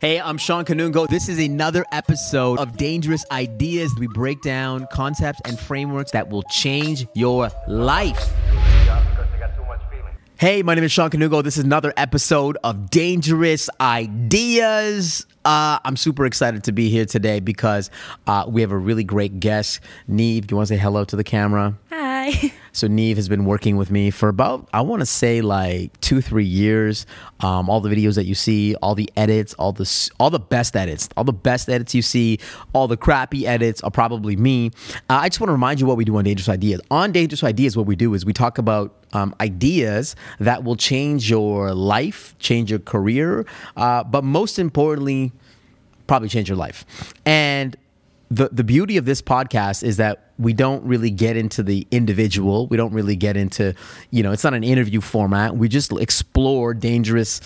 Hey, I'm Shawn Kanungo. This is another episode of Dangerous Ideas. We break down concepts and frameworks that will change your life. Hey, my name is Shawn Kanungo. This is another episode of Dangerous Ideas. Uh, I'm super excited to be here today because uh, we have a really great guest. Niamh, do you want to say hello to the camera? Hi. So Niamh has been working with me for about I want to say like two three years. Um, all the videos that you see, all the edits, all the all the best edits, all the best edits you see, all the crappy edits are probably me. Uh, I just want to remind you what we do on Dangerous Ideas. On Dangerous Ideas, what we do is we talk about um, ideas that will change your life, change your career, uh, but most importantly, probably change your life. And the the beauty of this podcast is that we don't really get into the individual. We don't really get into, you know, it's not an interview format. We just explore dangerous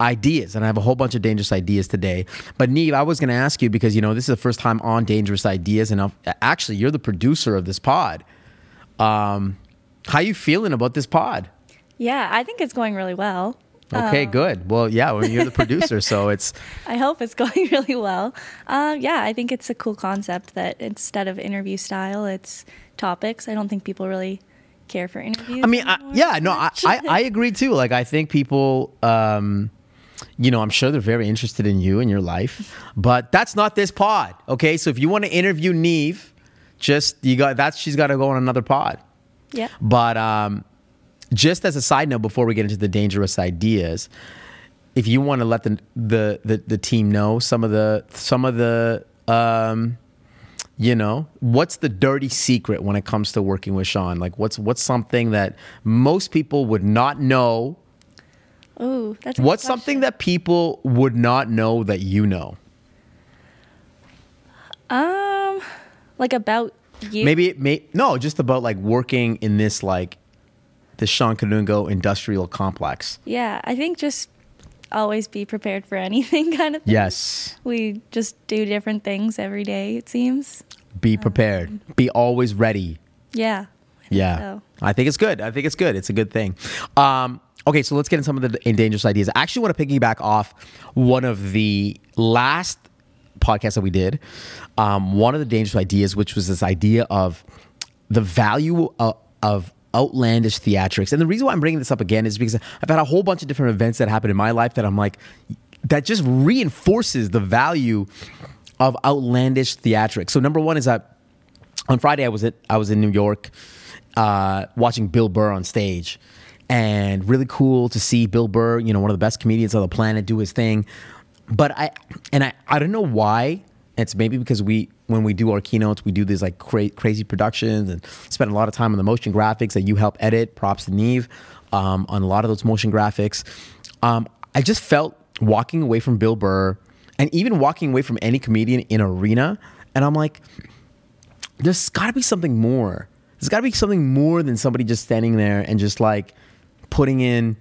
ideas. And I have a whole bunch of dangerous ideas today. But Niamh, I was going to ask you because, you know, this is the first time on dangerous ideas. And I'll, actually, you're the producer of this pod. Um, how you feeling about this pod? Yeah, I think it's going really well. Okay, Um, good. Well, yeah, well, you're the producer, so it's I hope it's going really well. Um, yeah, I think it's a cool concept that instead of interview style, it's topics. I don't think people really care for interviews. I mean, I, yeah, no, I. I, I agree too. Like, I think people, um, you know, I'm sure they're very interested in you and your life, but that's not this pod. Okay, so if you want to interview Niamh, just you got that's she's got to go on another pod. yeah. But um, just as a side note, before we get into the dangerous ideas, if you want to let the, the the the team know some of the some of the um, you know what's the dirty secret when it comes to working with Shawn? Like what's what's something that most people would not know? Ooh, that's What's something that people would not know that you know? um, like about you? Maybe it may no, just about like working in this like the Shawn Kanungo industrial complex. Yeah, I think just always be prepared for anything kind of thing. Yes. We just do different things every day. It seems. Be prepared. Be always ready. Yeah. Yeah. so. I think it's good. I think it's good. It's a good thing. Um, okay, so let's get into some of the dangerous ideas. I actually want to piggyback off one of the last podcasts that we did. Um, one of the dangerous ideas, which was this idea of the value of, of outlandish theatrics. And the reason why I'm bringing this up again is because I've had a whole bunch of different events that happened in my life that I'm like, that just reinforces the value of outlandish theatrics. So number one is that on Friday I was at I was in New York uh, watching Bill Burr on stage, and really cool to see Bill Burr, you know, one of the best comedians on the planet, do his thing. But I and I I don't know why. It's maybe because we when we do our keynotes we do these like cra- crazy productions and spend a lot of time on the motion graphics that you help edit. Props to Niamh um, on a lot of those motion graphics. Um, I just felt walking away from Bill Burr and even walking away from any comedian in arena, and I'm like, there's got to be something more. There's got to be something more than somebody just standing there and just like putting in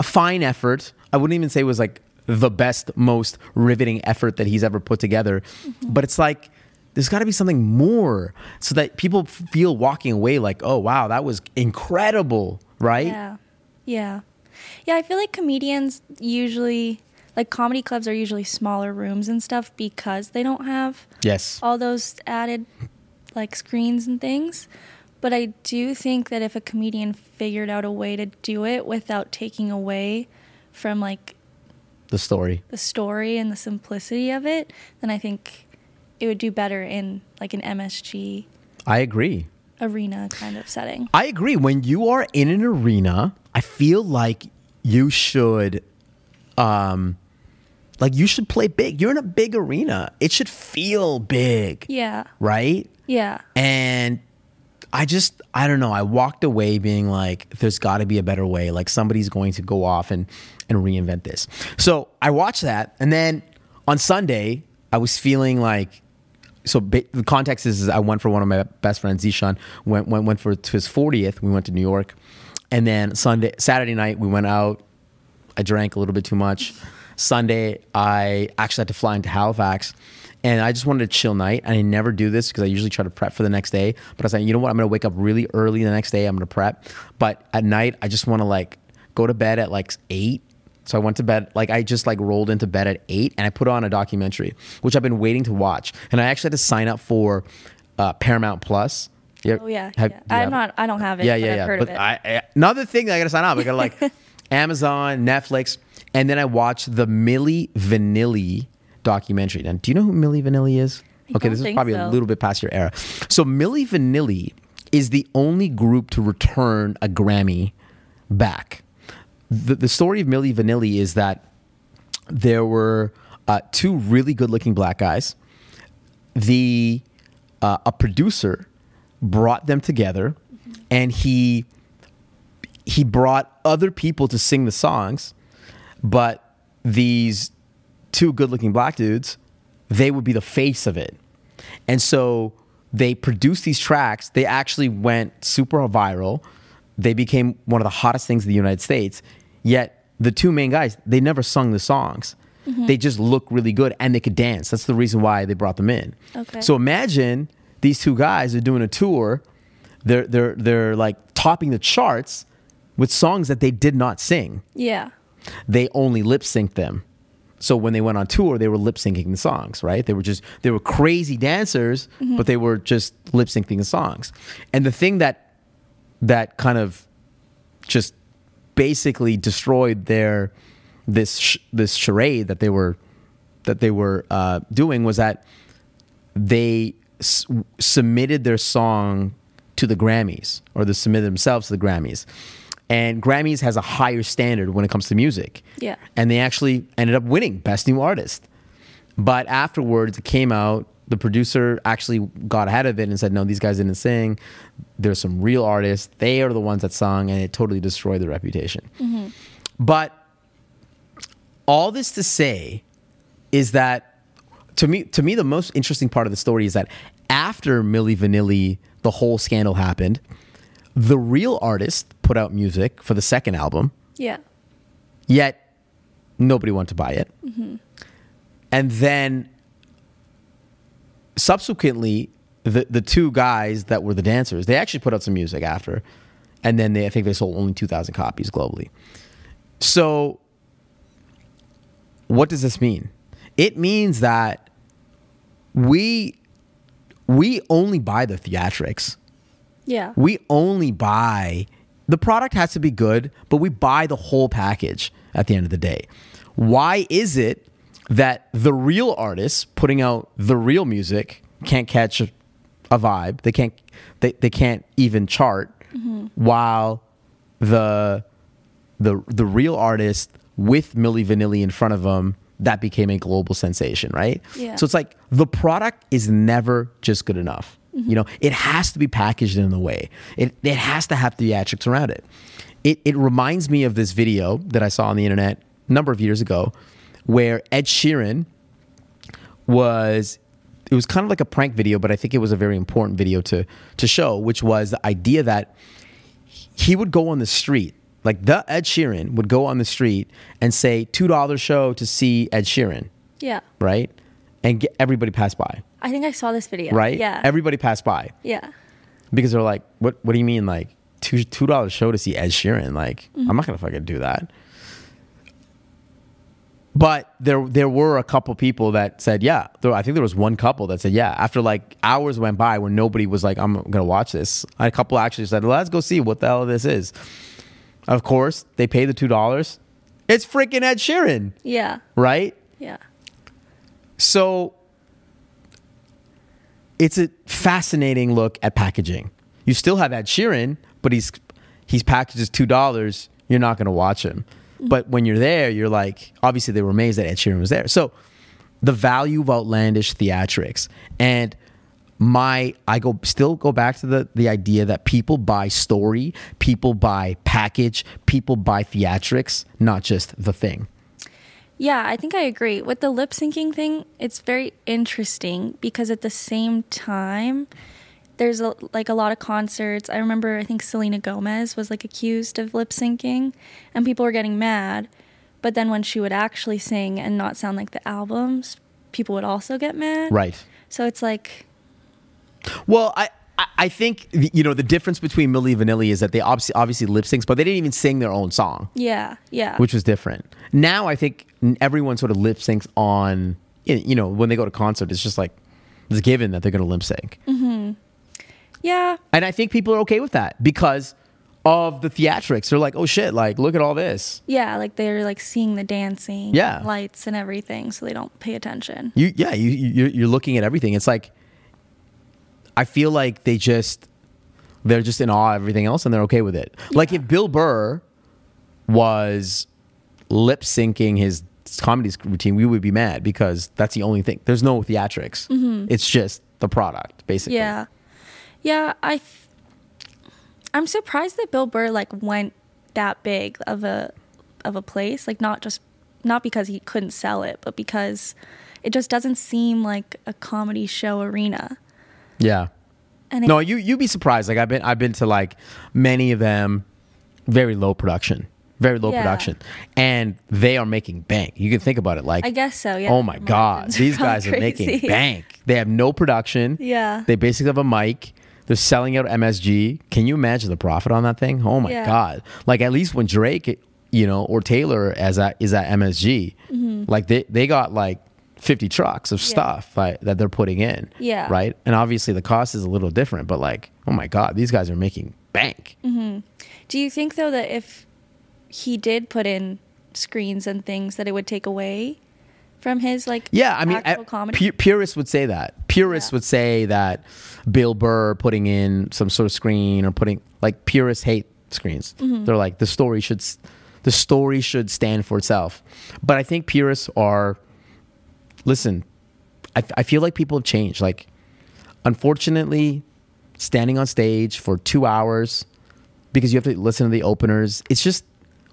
a fine effort. I wouldn't even say it was like the best, most riveting effort that he's ever put together, mm-hmm. but it's like there's got to be something more so that people feel walking away like, oh wow, that was incredible, right? Yeah. Yeah. Yeah, I feel like comedians usually like comedy clubs are usually smaller rooms and stuff because they don't have Yes. all those added like screens and things. But I do think that if a comedian figured out a way to do it without taking away from like The story. the story and the simplicity of it, then I think it would do better in like an MSG I agree. arena kind of setting. I agree. When you are in an arena, I feel like you should, um, like you should play big. You're in a big arena. It should feel big, Yeah. right? Yeah. And I just, I don't know. I walked away being like, there's got to be a better way. Like somebody's going to go off and and reinvent this. So I watched that, and then on Sunday, I was feeling like. So ba- the context is, is I went for one of my best friends, Zishan, went went went for his 40th. We went to New York, and then Sunday, Saturday night, we went out. I drank a little bit too much. Sunday, I actually had to fly into Halifax, and I just wanted a chill night. And I never do this because I usually try to prep for the next day. But I was like, you know what? I'm gonna wake up really early the next day. I'm gonna prep. But at night, I just want to like go to bed at like eight, So I went to bed like I just like rolled into bed at eight, and I put on a documentary, which I've been waiting to watch, and I actually had to sign up for uh, Paramount Plus. Oh yeah, have- yeah. I'm not. I don't have it. Yeah, but yeah, I've yeah. Heard But of it. I, I, another thing that I got to sign up, I got to like Amazon, Netflix, and then I watched the Milli Vanilli documentary. Now, do you know who Milli Vanilli is? I okay, this is probably a little bit past your era. So Milli Vanilli is the only group to return a Grammy back. The, the story of Milli Vanilli is that there were uh, two really good-looking black guys. The uh, a producer brought them together, and he he brought other people to sing the songs, but these two good-looking black dudes, they would be the face of it, and so they produced these tracks. They actually went super viral. They became one of the hottest things in the United States. Yet the two main guys, they never sung the songs. Mm-hmm. They just look really good and they could dance. That's the reason why they brought them in. Okay. So imagine these two guys are doing a tour. They're they're they're like topping the charts with songs that they did not sing. yeah. They only lip synced them. So when they went on tour, they were lip syncing the songs, right? They were just they were crazy dancers, but they were just lip syncing the songs. And the thing that that kind of just basically destroyed their this sh- this charade that they were that they were uh, doing was that they s- submitted their song to the Grammys or they submitted themselves to the Grammys. And Grammys has a higher standard when it comes to music. Yeah. And they actually ended up winning Best New Artist. But afterwards, it came out. The producer actually got ahead of it and said, "No, these guys didn't sing. There's some real artists. They are the ones that sung, and it totally destroyed the reputation." Mm-hmm. But all this to say is that to me, to me, the most interesting part of the story is that after Milli Vanilli, the whole scandal happened. The real artist put out music for the second album Yeah. yet nobody wanted to buy it. Mm-hmm. And then subsequently, the the two guys that were the dancers, they actually put out some music after, and then they I think they sold only two thousand copies globally. So, what does this mean? It means that we we only buy the theatrics Yeah. we only buy the product has to be good, but we buy the whole package at the end of the day. Why is it that the real artists putting out the real music can't catch a, vibe? They can't they, they can't even chart mm-hmm. while the the the real artist with Milli Vanilli in front of them that became a global sensation, right? Yeah. So it's like the product is never just good enough. You know, it has to be packaged in a way. It it has to have theatrics around it. It it reminds me of this video that I saw on the internet a number of years ago, where Ed Sheeran was it was kind of like a prank video, but I think it was a very important video to to show, which was the idea that he would go on the street, like the Ed Sheeran would go on the street and say two dollar show to see Ed Sheeran, Yeah. right? And get, everybody passed by, I think I saw this video. right? Yeah. Everybody passed by yeah. because they're like, "What? What do you mean, like two two dollar show to see Ed Sheeran? Like, I'm not gonna fucking do that." But there there were a couple people that said, "Yeah." There, I think there was one couple that said, "Yeah." After like hours went by where nobody was like, "I'm gonna watch this," a couple actually said, "Let's go see what the hell this is." Of course, they pay the two dollars. It's freaking Ed Sheeran, Yeah. right? Yeah. So it's a fascinating look at packaging. You still have Ed Sheeran, but he's he's packaged as two dollars. You're not going to watch him. But when you're there, you're like, obviously they were amazed that Ed Sheeran was there. So the value of outlandish theatrics and my I go still go back to the the idea that people buy story, people buy package, people buy theatrics, not just the thing. Yeah, I think I agree. With the lip syncing thing, it's very interesting because at the same time, there's a, like a lot of concerts. I remember, I think Selena Gomez was like accused of lip syncing, and people were getting mad. But then when she would actually sing and not sound like the albums, people would also get mad. Right. So it's like, Well, I I, think you know the difference between Milli Vanilli is that they obviously obviously lip syncs, but they didn't even sing their own song, Yeah, yeah. which was different. Now I think everyone sort of lip syncs on you know when they go to concert. It's just like it's given that they're going to lip sync, mm-hmm. yeah, and I think people are okay with that because of the theatrics. They're like, oh shit, like look at all this. yeah. Like they're like seeing the dancing, Yeah. lights and everything, so they don't pay attention. You yeah, you you- you're, you're looking at everything. It's like I feel like they just they're just in awe of everything else and they're okay with it. Like if Bill Burr was lip syncing his comedy routine, we would be mad because that's the only thing. There's no theatrics. Mm-hmm. It's just the product, basically. Yeah, yeah. I, th- I'm surprised that Bill Burr like went that big of a of a place. Like not just not because he couldn't sell it, but because it just doesn't seem like a comedy show arena. Yeah. And No, it, you you'd be surprised. Like I've been I've been to like many of them, very low production, very low Yeah. production, and they are making bank. You can think about it like I guess so. Yeah. oh my god, these guys are making bank. They have no production. Yeah. they basically have a mic. They're selling out MSG. Can you imagine the profit on that thing? Oh my Yeah. god! Like at least when Drake, you know, or Taylor as at is at MSG, like they they got like. 50 trucks of Mm-hmm. Yeah. stuff like, that they're putting in. Yeah. Right. And obviously the cost is a little different, but like, oh my God, these guys are making bank. Hmm. Do you think though that if he did put in screens and things, that it would take away from his like Yeah, I mean, actual I- comedy? pu- purists would say that. Purists Yeah. would say that Bill Burr putting in some sort of screen or putting like purists hate screens. Mm-hmm. They're like the story should the story should stand for itself. But I think purists are listen. I, I feel like people have changed. Like, unfortunately, standing on stage for two hours because you have to listen to the openers. It's just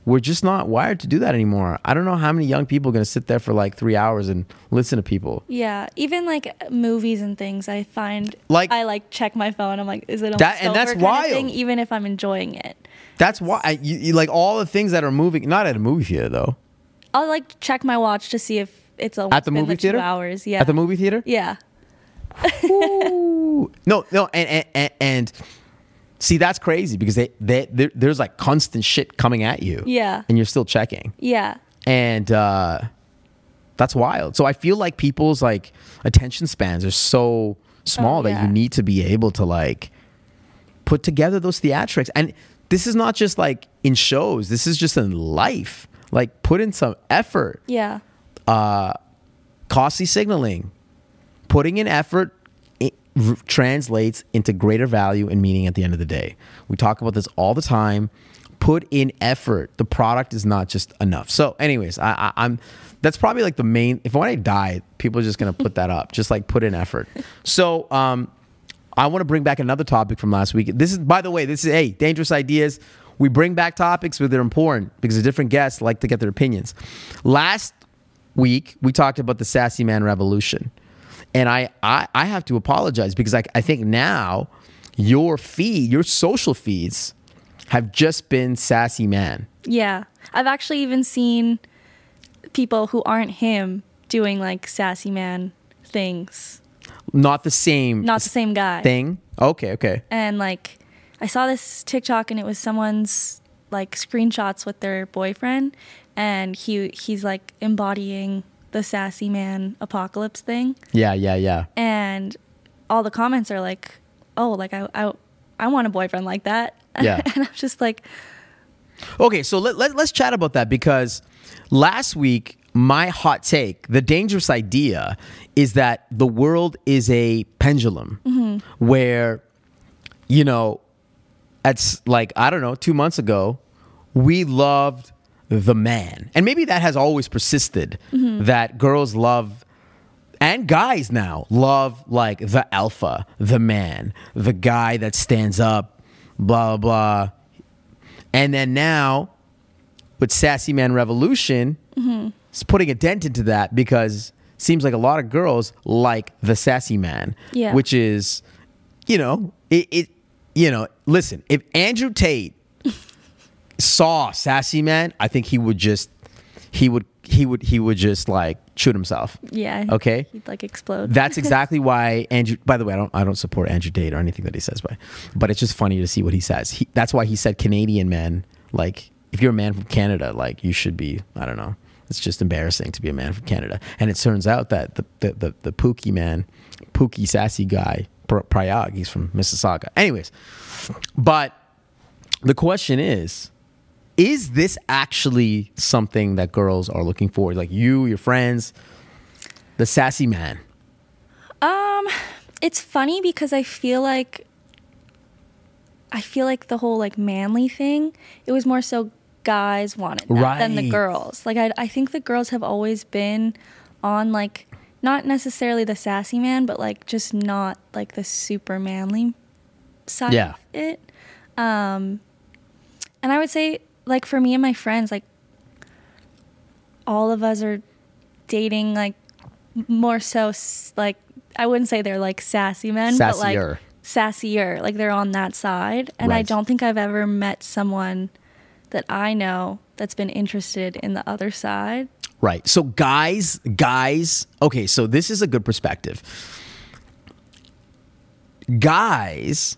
we're just not wired to do that anymore. I don't know how many young people are going to sit there for like three hours and listen to people. Yeah, even like movies and things, I find Like- I like check my phone. I'm like, is it That- and that's thing, even if I'm enjoying it. That's why I, you, you like all the things that are moving. Not at a movie theater though. I'll like check my watch to see if it's almost At the movie the two theater. hours. Yeah, At the movie theater. Yeah, no, no, and, and and and see that's crazy because they, they there, there's like constant shit coming at you. Yeah. and you're still checking. yeah, and uh, that's wild. So I feel like people's like attention spans are so small Oh, that you need to be able to like put together those theatrics. And this is not just like in shows. This is just in life. Like put in some effort. yeah, Uh, Costly signaling, putting in effort. Translates into greater value and meaning at the end of the day. We talk about this all the time. Put in effort. The product is not just enough. So, anyways, I, I, I'm. That's probably like the main. If when I die, people are just gonna put that up. Just like put in effort. So, um, I want to bring back another topic from last week. This is, by the way, this is hey, dangerous ideas. We bring back topics, but they're important because the different guests like to get their opinions. Last week, we talked about the Sassy Man Revolution, and I I, I have to apologize because I, I think now your feed, your social feeds, have just been Sassy Man. yeah. I've actually even seen people who aren't him doing like sassy man things. Not the same. Not the same guy. thing. Okay, okay. and like I saw this TikTok and it was someone's like screenshots with their boyfriend and he he's like embodying the sassy man apocalypse thing Yeah, yeah, yeah. and all the comments are like oh like I I, I want a boyfriend like that Yeah. and I'm just like Okay, so let, let, let's chat about that because last week, my hot take, the dangerous idea, is that the world is a pendulum mm-hmm. where, you know, it's like, I don't know, two months ago, we loved the man. And maybe that has always persisted mm-hmm. that girls love and guys now love like the alpha, the man, the guy that stands up, blah, blah, blah. And then now with Sassy Man Revolution, mm-hmm. it's putting a dent into that because seems like a lot of girls like the Sassy Man, Yeah. which is, you know, it, it, you know, listen, if Andrew Tate saw Sassy Man, I think he would just, he would, he would, he would just like shoot himself. Yeah. Okay. He'd like explode. That's exactly why Andrew. By the way, I don't I don't support Andrew Tate or anything that he says, but but it's just funny to see what he says. He, that's why he said Canadian men. Like if you're a man from Canada, like you should be. I don't know. It's just embarrassing to be a man from Canada. And it turns out that the the the, the Pookie man, Pookie sassy guy, Pr- Prayag, he's from Mississauga. Anyways, but the question is. Is this actually something that girls are looking for? Like you, your friends, the sassy man. Um, it's funny because I feel like I feel like the whole like manly thing. It was more so guys wanted that than the girls. Like I, I think the girls have always been on like not necessarily the sassy man, but like just not like the super manly side Yeah. of it. Um, and I would say like for me and my friends, like all of us are dating like more so like I wouldn't say they're like sassy men, but like Sassier. sassier. Like they're on that side. And I don't think I've ever met someone that I know that's been interested in the other side. Right. So guys, guys, okay, so this is a good perspective. Guys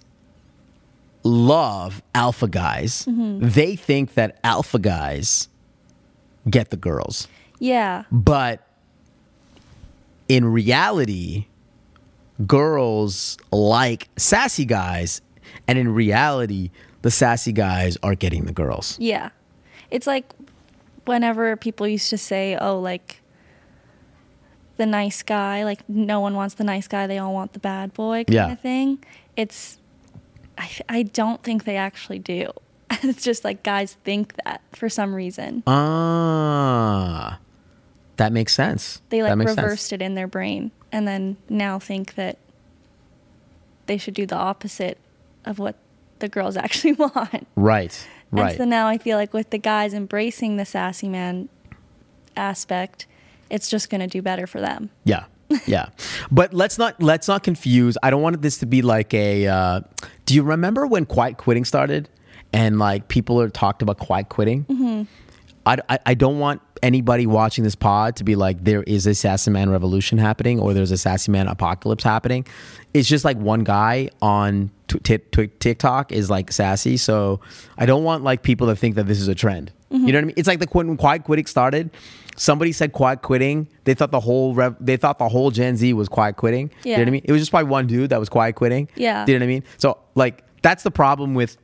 love alpha guys. Mm-hmm. They think that alpha guys get the girls. Yeah. But in reality, girls like sassy guys, and in reality, the sassy guys are getting the girls. Yeah. It's like whenever people used to say, oh, like the nice guy, like no one wants the nice guy, they all want the bad boy kind Yeah. of thing. It's, I, I don't think they actually do. it's just like guys think that for some reason. Ah, that makes sense. They like makes sense. reversed it in their brain and then now think that they should do the opposite of what the girls actually want. Right, And right. so now I feel like with the guys embracing the sassy man aspect, it's just going to do better for them. Yeah, yeah. But let's not let's not confuse. I don't want this to be like a. Uh, do you remember when quiet quitting started, and like people are talked about quiet quitting? Mm-hmm. I, I I don't want anybody watching this pod to be like there is a sassy man revolution happening or there's a sassy man apocalypse happening. It's just like one guy on t- t- t- TikTok is like sassy, so I don't want like people to think that this is a trend. You know what I mean? It's like the when quiet quitting started. Somebody said quiet quitting. They thought the whole rev- they thought the whole Gen Z was quiet quitting. Yeah. You know what I mean? It was just probably one dude that was quiet quitting. Yeah. Do you know what I mean? So like that's the problem with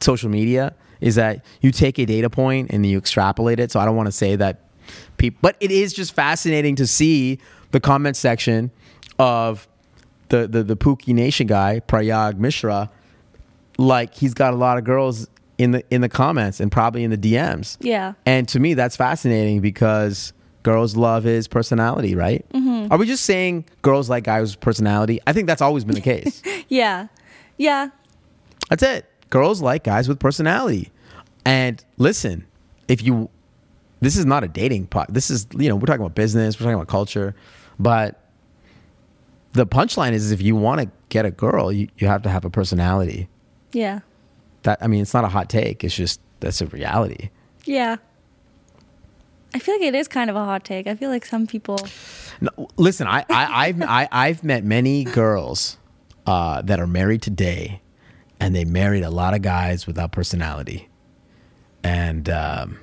social media is that you take a data point and you extrapolate it. So I don't want to say that people, but it is just fascinating to see the comment section of the the, the Pookie Nation guy, Prayag Mishra. Like he's got a lot of girls in the in the comments and probably in the DMs. Yeah. And to me, that's fascinating because girls love his personality, right? Mm-hmm. Are we just saying girls like guys with personality? I think that's always been the case. Yeah. Yeah. That's it. Girls like guys with personality. And listen, if you, this is not a dating pot. This is, you know, we're talking about business, we're talking about culture. But the punchline is if you want to get a girl, you, you have to have a personality. Yeah. That, I mean, it's not a hot take. It's just, that's a reality. Yeah. I feel like it is kind of a hot take. I feel like some people. No, listen, I, I, I've, I, I've met many girls uh, that are married today, and they married a lot of guys without personality, and um,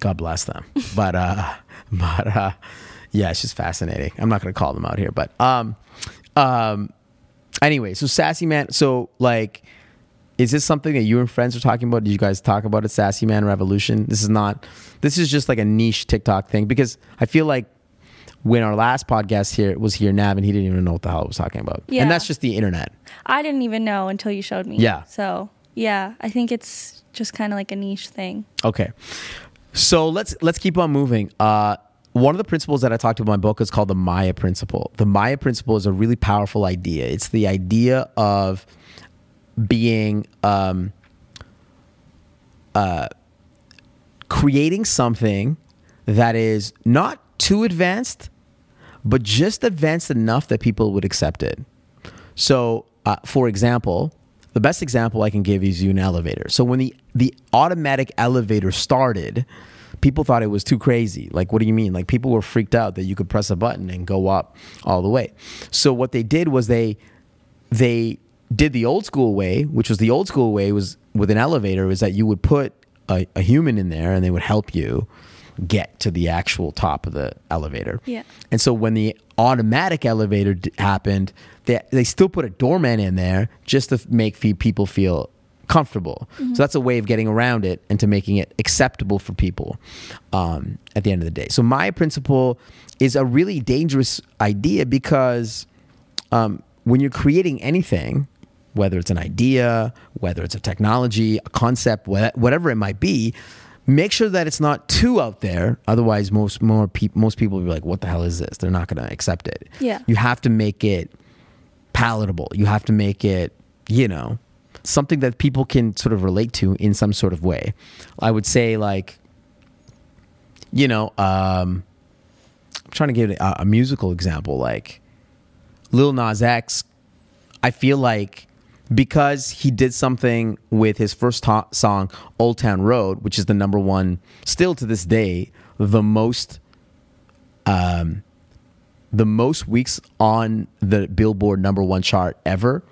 God bless them. But, uh, but uh, yeah, it's just fascinating. I'm not going to call them out here, but um, um, anyway, so sassy man. So like. Is this something that you and friends are talking about? Did you guys talk about it? Sassy Man Revolution. This is not. This is just like a niche TikTok thing because I feel like when our last podcast here was here, Nav, and he didn't even know what the hell I was talking about. Yeah. And that's just the internet. I didn't even know until you showed me. Yeah. So, yeah, I think it's just kind of like a niche thing. Okay. So let's let's keep on moving. Uh, one of the principles that I talked about in my book is called the Maya principle. The Maya principle is a really powerful idea. It's the idea of being um, uh, creating something that is not too advanced, but just advanced enough that people would accept it. So, uh, for example, the best example I can give is you an elevator. So when the the automatic elevator started, people thought it was too crazy. Like, what do you mean? Like, people were freaked out that you could press a button and go up all the way. So what they did was they they did the old school way, which was the old school way was with an elevator, was that you would put a, a human in there and they would help you get to the actual top of the elevator. Yeah. And so when the automatic elevator d- happened, they they still put a doorman in there just to make people feel comfortable. So that's a way of getting around it and to making it acceptable for people um, at the end of the day. So my principle is a really dangerous idea because um, when you're creating anything, whether it's an idea, whether it's a technology, a concept, whatever it might be, make sure that it's not too out there. Otherwise, most more peop most people will be like, "What the hell is this?" They're not going to accept it. Yeah. you have to make it palatable. You have to make it, you know, something that people can sort of relate to in some sort of way. I would say like, you know, um, I'm trying to give a, a musical example, like Lil Nas X. I feel like because he did something with his first to- song, Old Town Road, which is the number one, still to this day, the most um, the most weeks on the Billboard number one chart ever,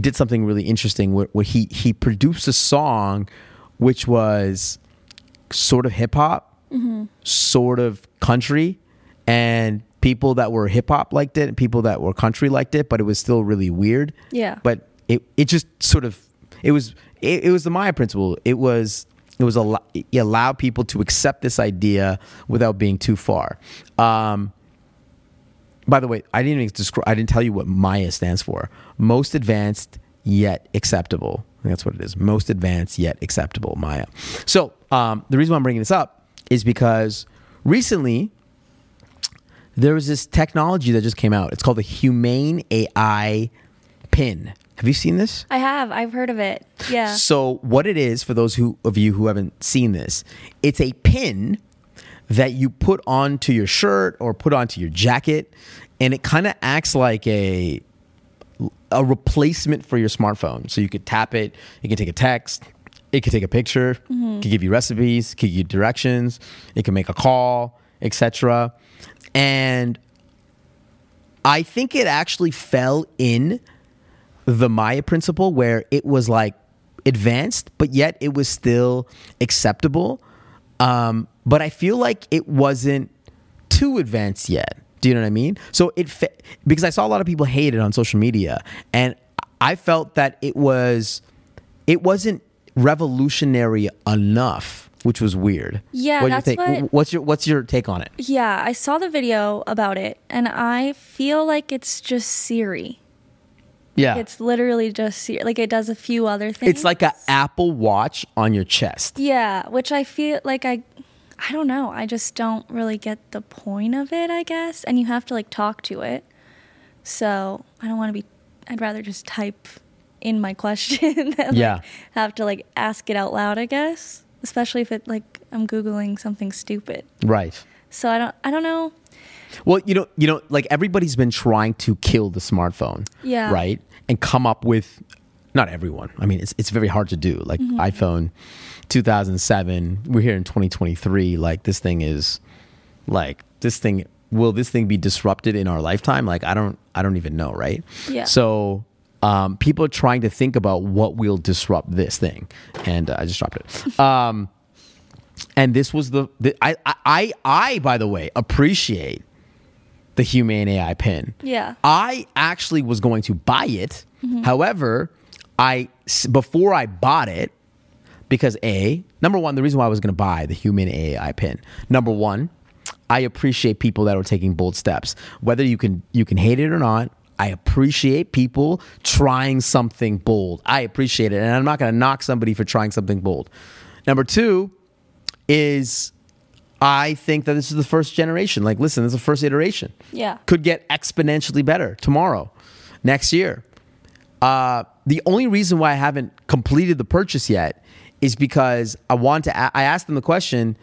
did something really interesting where, where he he produced a song which was sort of hip hop, sort of country, and people that were hip hop liked it, and people that were country liked it, but it was still really weird. Yeah. But it it just sort of it was it, it was the Maya principle. It was it was a it allowed people to accept this idea without being too far. Um, by the way, I didn't even describe. I didn't tell you what Maya stands for. Most advanced yet acceptable. That's what it is. Most advanced yet acceptable. Maya. So um, the reason why I'm bringing this up is because recently there was this technology that just came out. It's called the Humane AI Pin. Have you seen this? I have. I've heard of it. Yeah. So what it is for those who of you who haven't seen this, it's a pin that you put onto your shirt or put onto your jacket, and it kind of acts like a a replacement for your smartphone. So you could tap it, you can take a text, it could take a picture, it could give you recipes, it could give you directions, it can make a call, etc. And I think it actually fell in the Maya principle where it was like advanced, but yet it was still acceptable. Um, but I feel like it wasn't too advanced yet. Do you know what I mean? So it fe- because I saw a lot of people hate it on social media, and I felt that it was it wasn't revolutionary enough, which was weird. Yeah, What do you think? what- What's your What's your take on it? Yeah, I saw the video about it and I feel like it's just Siri. Yeah, It's literally just Like it does a few other things. it's like an Apple Watch on your chest. Yeah, which I feel like I I don't know. I just don't really get the point of it, I guess. And you have to like talk to it. So, I don't want to be I'd rather just type in my question than Yeah. like, have to like ask it out loud, I guess. Especially if it like I'm googling something stupid. Right. So I don't I don't know. Well, you know, you know, like everybody's been trying to kill the smartphone. Yeah. Right. And come up with, not everyone. I mean, it's it's very hard to do. Like Mm-hmm. iPhone, 2007. We're here in 2023. Like this thing is, like this thing. Will this thing be disrupted in our lifetime? Like I don't, I don't even know. Right. Yeah. So. Um, people are trying to think about what will disrupt this thing, and uh, I just dropped it. Um, and this was the, the I, I I I by the way appreciate the humane AI pin. Yeah. I actually was going to buy it. Mm-hmm. However, I before I bought it because a number one the reason why I was going to buy the humane AI pin. Number one, I appreciate people that are taking bold steps. Whether you can you can hate it or not, I appreciate people trying something bold. I appreciate it, and I'm not going to knock somebody for trying something bold. Number two is I think that this is the first generation. Like, listen, this is the first iteration. Yeah. Could get exponentially better tomorrow, next year. Uh, the only reason why I haven't completed the purchase yet is because I want to. a- I asked them the question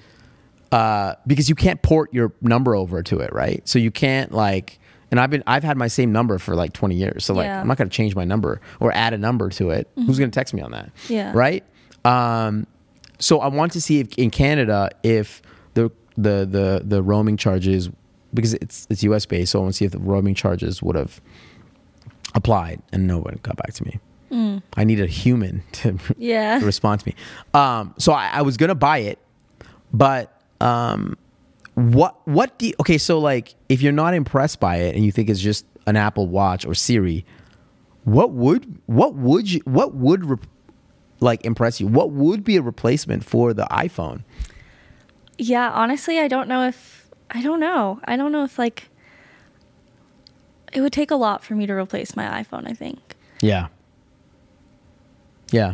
uh, because you can't port your number over to it, right? So you can't like. And I've been I've had my same number for like 20 years. So like Yeah. I'm not going to change my number or add a number to it. Who's going to text me on that? Yeah. Right? Um, so I want to see if in Canada if the the the the roaming charges because it's it's US based. So I want to see if the roaming charges would have applied, and no one got back to me. I need a human to Yeah. to respond to me. Um, so I, I was gonna buy it, but um, what what do you, okay? So like, if you're not impressed by it and you think it's just an Apple Watch or Siri, what would what would you what would re- like impress you? What would be a replacement for the iPhone? Yeah, honestly, I don't know if I don't know. I don't know if like it would take a lot for me to replace my iPhone, I think. Yeah. Yeah.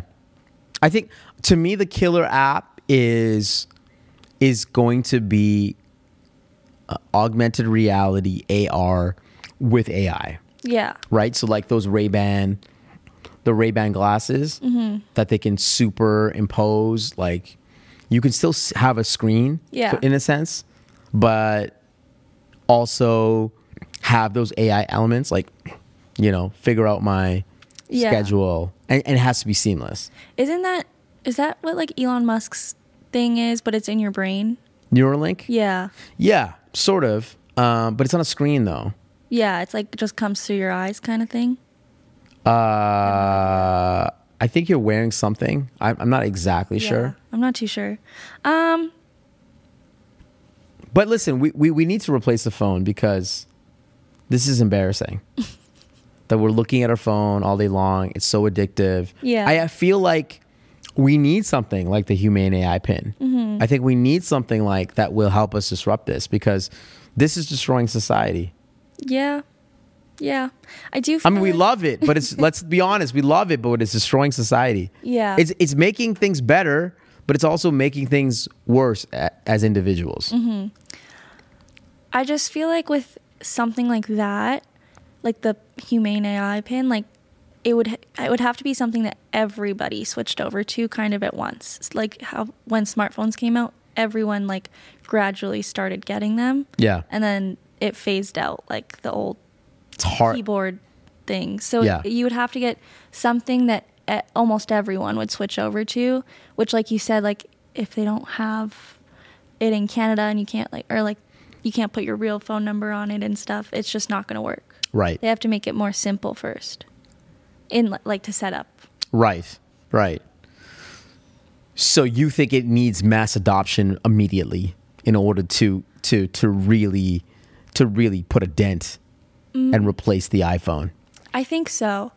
I think to me the killer app is is going to be uh, augmented reality AR with AI, Yeah. right? So like those Ray-Ban the Ray-Ban glasses that they can superimpose like you can still have a screen Yeah. in a sense, but also have those AI elements like you know, figure out my Yeah. schedule and, and it has to be seamless. Isn't that is that what like Elon Musk's thing is, but it's in your brain? Neuralink? Yeah. Yeah, sort of. Um, but it's on a screen though. Yeah, it's like it just comes through your eyes kind of thing. Uh, I think you're wearing something. I'm, I'm not exactly Yeah. sure. I'm not too sure. Um But listen, we, we, we need to replace the phone because this is embarrassing. that we're looking at our phone all day long. It's so addictive. Yeah. I, I feel like we need something like the Humane AI pin. Mm-hmm. I think we need something like that will help us disrupt this because this is destroying society. yeah. Yeah. I do I mean, we love it, but it's let's be honest, we love it, but it's destroying society. Yeah. It's it's making things better, but it's also making things worse a, as individuals. Mm-hmm. I just feel like with something like that, like the humane AI pin, like it would it would have to be something that everybody switched over to kind of at once. It's like how when smartphones came out, everyone like gradually started getting them, Yeah, and then it phased out like the old it's hard. keyboard thing. So Yeah. you would have to get something that almost everyone would switch over to, which like you said like if they don't have it in Canada and you can't like or like you can't put your real phone number on it and stuff, it's just not going to work. Right, They have to make it more simple first. In like to set up. right, right. So you think it needs mass adoption immediately in order to to to really to really put a dent Mm. and replace the iPhone? I think so.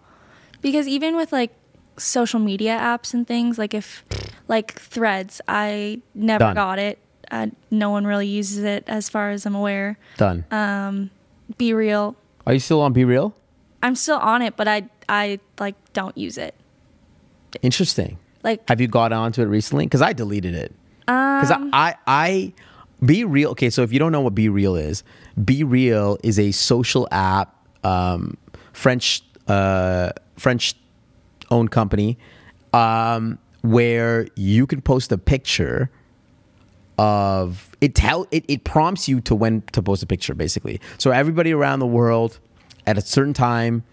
Because even with like social media apps and things, like if like threads, I never Done. got it. Uh, no one really uses it as far as I'm aware. Done. Uh, Be real. Are you still on Be Real? I'm still on it, but I I like don't use it. Interesting. Like Have you got onto it recently? Because I deleted it. Because Um, I, I, I, Be Real. Okay, so if you don't know what Be Real is, Be Real is a social app, um, French, uh, French owned company, um, where you can post a picture of it. Tell it. It prompts you to when to post a picture, basically. So everybody around the world at a certain time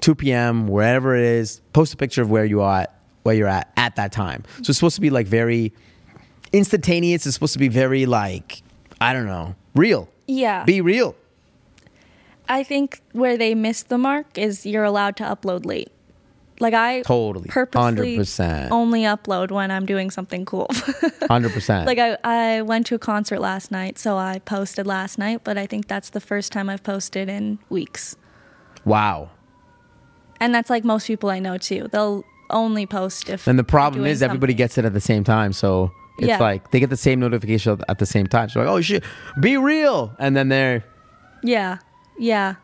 2 p.m. wherever it is, post a picture of where you are, where you're at at that time. So it's supposed to be like very instantaneous. It's supposed to be very like I don't know, real. yeah. Be real. I think where they missed the mark is you're allowed to upload late. Like I Totally. purposely 100%. only upload when I'm doing something cool. Hundred percent. like I, I went to a concert last night, so I posted last night, but I think that's the first time I've posted in weeks. wow. And that's like most people I know too. They'll only post if And the problem is everybody something. gets it at the same time. So it's Yeah. like they get the same notification at the same time. So like, oh shit, be real. And then they're Yeah. Yeah.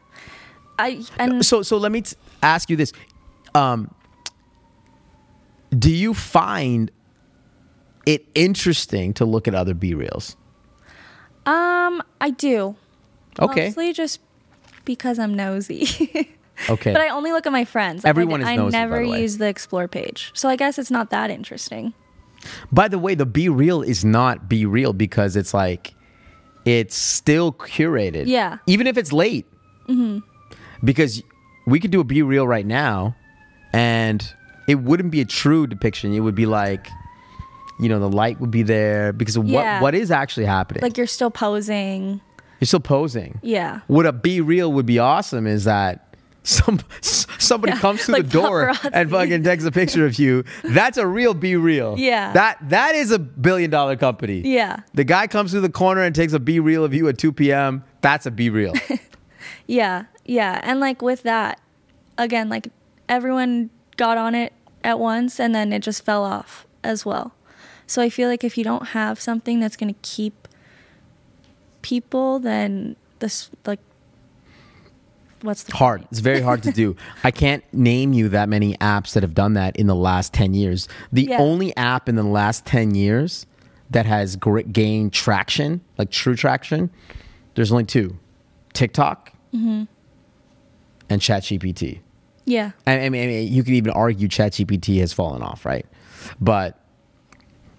I and so so let me t- ask you this um do you find it interesting to look at other b reels um I do. okay Mostly just because I'm nosy. okay but I only look at my friends. Everyone I, is nosy, I never use the explore page. So I guess it's not that interesting. By the way the b real is not b real because it's like it's still curated Yeah. even if it's late Mm-hmm. because we could do a b reel right now and it wouldn't be a true depiction it would be like you know, the light would be there because Yeah. what what is actually happening. Like you're still posing. You're still posing. Yeah. What a be real would be awesome is that some somebody Yeah, comes to like the door paparazzi. and fucking takes a picture of you. That's a real be real. Yeah. That that is a billion dollar company. Yeah. The guy comes through the corner and takes a be real of you at 2 p.m. That's a be real. Yeah, yeah. And like with that, again, like everyone got on it at once and then it just fell off as well. So I feel like if you don't have something that's going to keep people, then this, like, what's the hard. point? It's very hard to do. I can't name you that many apps that have done that in the last 10 years. The Yeah. only app in the last 10 years that has gained traction, like true traction, there's only two TikTok Mm-hmm. and ChatGPT. Yeah, I I mean, I mean, you could even argue ChatGPT has fallen off, right? But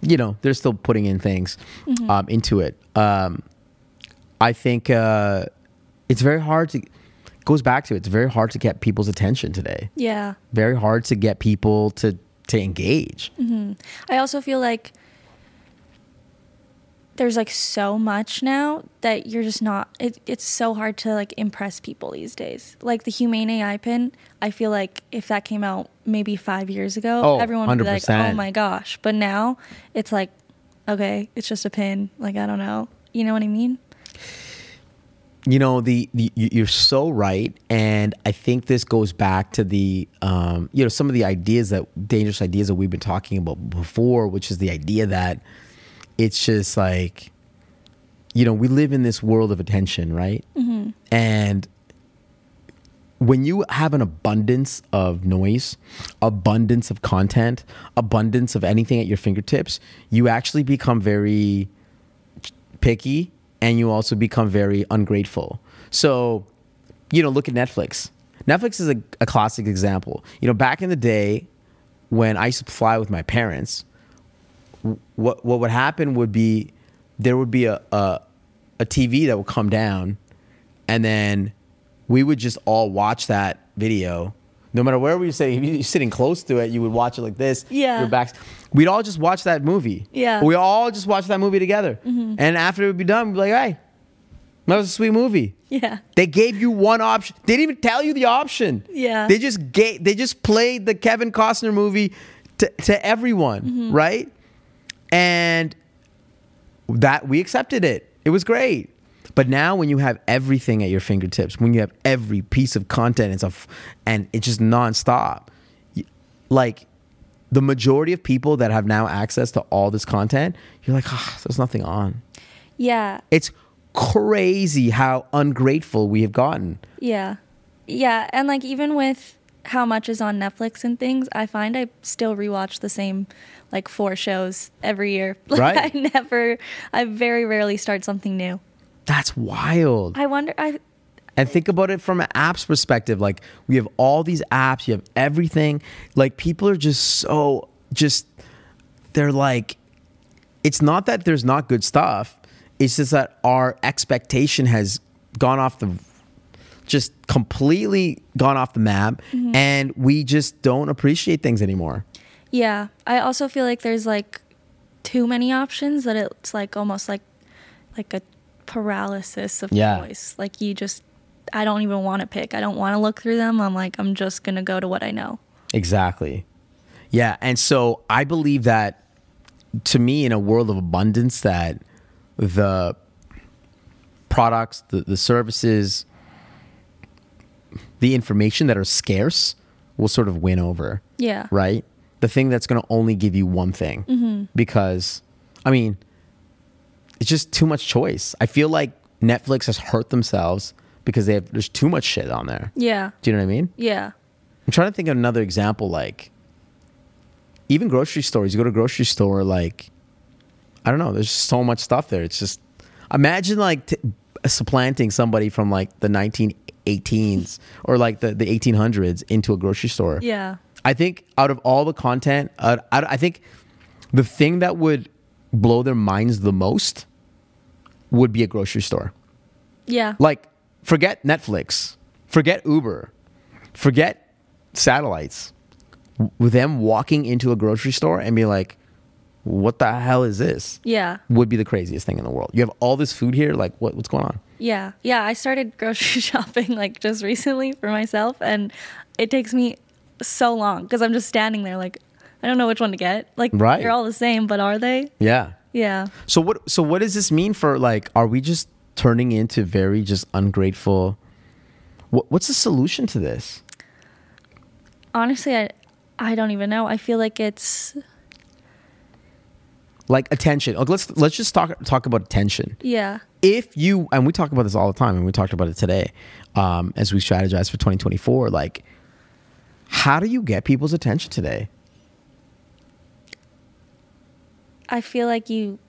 you know, they're still putting in things Mm-hmm. um, into it. Um, I think uh, it's very hard to. Goes back to it's very hard to get people's attention today. yeah. Very hard to get people to to engage. Mm-hmm. I also feel like there's like so much now that you're just not it, it's so hard to like impress people these days. Like the humane ai pin i feel like if that came out maybe five years ago Oh, everyone would be like oh my gosh. But now it's like okay it's just a pin. Like i don't know. You know what i mean you know the, the you- you're so right. And i think this goes back to the um, you know some of the ideas that dangerous ideas that we've been talking about before which is the idea that it's just like you know we live in this world of attention right? And when you have an abundance of noise, abundance of content, abundance of anything at your fingertips, you actually become very picky and you also become very ungrateful. So, you know, look at Netflix. Netflix is a, a classic example. You know, back in the day when I used to fly with my parents, what what would happen would be there would be a, a a TV that would come down and then we would just all watch that video. No matter where we were sitting, if you're sitting close to it, you would watch it like this. Yeah. Your backs. We'd all just watch that movie. Yeah. We all just watch that movie together. And after it would be done, we'd be like, hey, that was a sweet movie. yeah They gave you one option. They didn't even tell you the option. Yeah. They just gave. They just played the Kevin Costner movie to to everyone, Mm-hmm. right? And that we accepted it. It was great. But now, when you have everything at your fingertips, when you have every piece of content, it's a f- and it's just nonstop. Like the majority of people that have now access to all this content, you're like, ah, there's nothing on. yeah It's crazy how ungrateful we have gotten. Yeah. Yeah. And like even with how much is on Netflix and things, I find I still rewatch the same like four shows every year. Like Right. I never I very rarely start something new. That's wild. I wonder I And think about it from an app's perspective. Like we have all these apps, you have everything. Like people are just so just they're like it's not that there's not good stuff. It's just that our expectation has gone off the just completely gone off the map mm-hmm. and we just don't appreciate things anymore. yeah. I also feel like there's like too many options that it's like almost like like a paralysis of Yeah. choice. Like you just I don't even want to pick. I don't want to look through them. I'm like I'm just going to go to what I know. Exactly. Yeah, and so I believe that to me in a world of abundance that the products, the, the services, the information that are scarce will sort of win over. Yeah. Right? The thing that's going to only give you one thing. Mm-hmm. Because I mean, it's just too much choice. I feel like Netflix has hurt themselves because they have there's too much shit on there. Yeah. Do you know what I mean? Yeah. I'm trying to think of another example, like even grocery stores. You go to a grocery store, like I don't know. There's so much stuff there. It's just imagine like t- supplanting somebody from like the 1918s or like the, the 1800s into a grocery store. Yeah. I think out of all the content, uh, I, I think the thing that would blow their minds the most would be a grocery store. Yeah. Like, forget Netflix, forget Uber, forget satellites. With them walking into a grocery store and be like, what the hell is this? Yeah. Would be the craziest thing in the world. You have all this food here. Like, what, what's going on? Yeah. Yeah. I started grocery shopping like just recently for myself, and it takes me so long because I'm just standing there like, I don't know which one to get. Like, Right. they're all the same, but are they? Yeah. Yeah. So what? So what does this mean for like? Are we just turning into very just ungrateful? What, what's the solution to this? Honestly, I, I don't even know. I feel like it's, Like attention. Like, let's let's just talk talk about attention. yeah. if you and we talk about this all the time and we talked about it today um, as we strategize for 2024 like how do you get people's attention today I feel like you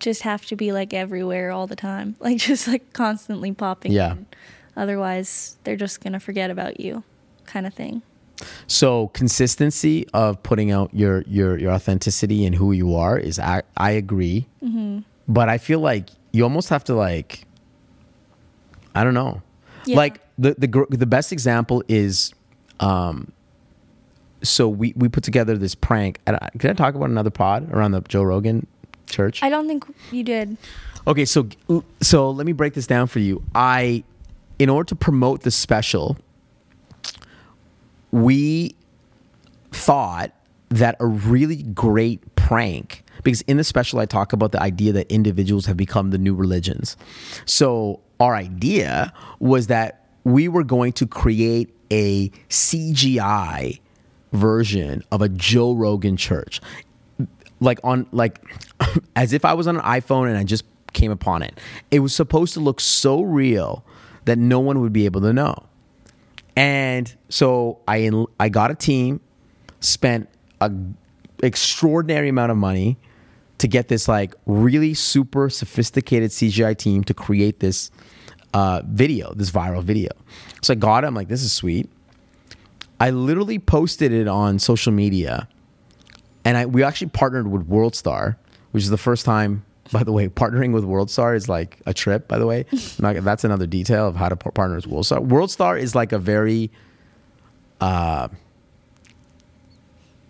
just have to be like everywhere all the time, like just like constantly popping. Yeah. in. Otherwise, they're just gonna forget about you, kind of thing. so consistency of putting out your your your authenticity and who you are is i, I agree but i feel like you almost have to like i don't know Yeah. like the the the best example is um so we we put together this prank can i talk about another pod around the joe rogan church I don't think you did. Okay, so so let me break this down for you. I, in order to promote the special, we thought that a really great prank because in the special I talk about the idea that individuals have become the new religions. So our idea was that we were going to create a CGI version of a Joe Rogan church like on like as if I was on an iPhone and I just came upon it. It was supposed to look so real that no one would be able to know. And so I I got a team, spent a extraordinary amount of money to get this like really super sophisticated CGI team to create this uh, video, this viral video. So I got it. I'm like, this is sweet. I literally posted it on social media and I we actually partnered with WorldStar, which is the first time. By the way, partnering with WorldStar is like a trip. By the way, not- that's another detail of how to partner with WorldStar. WorldStar is like a very, uh,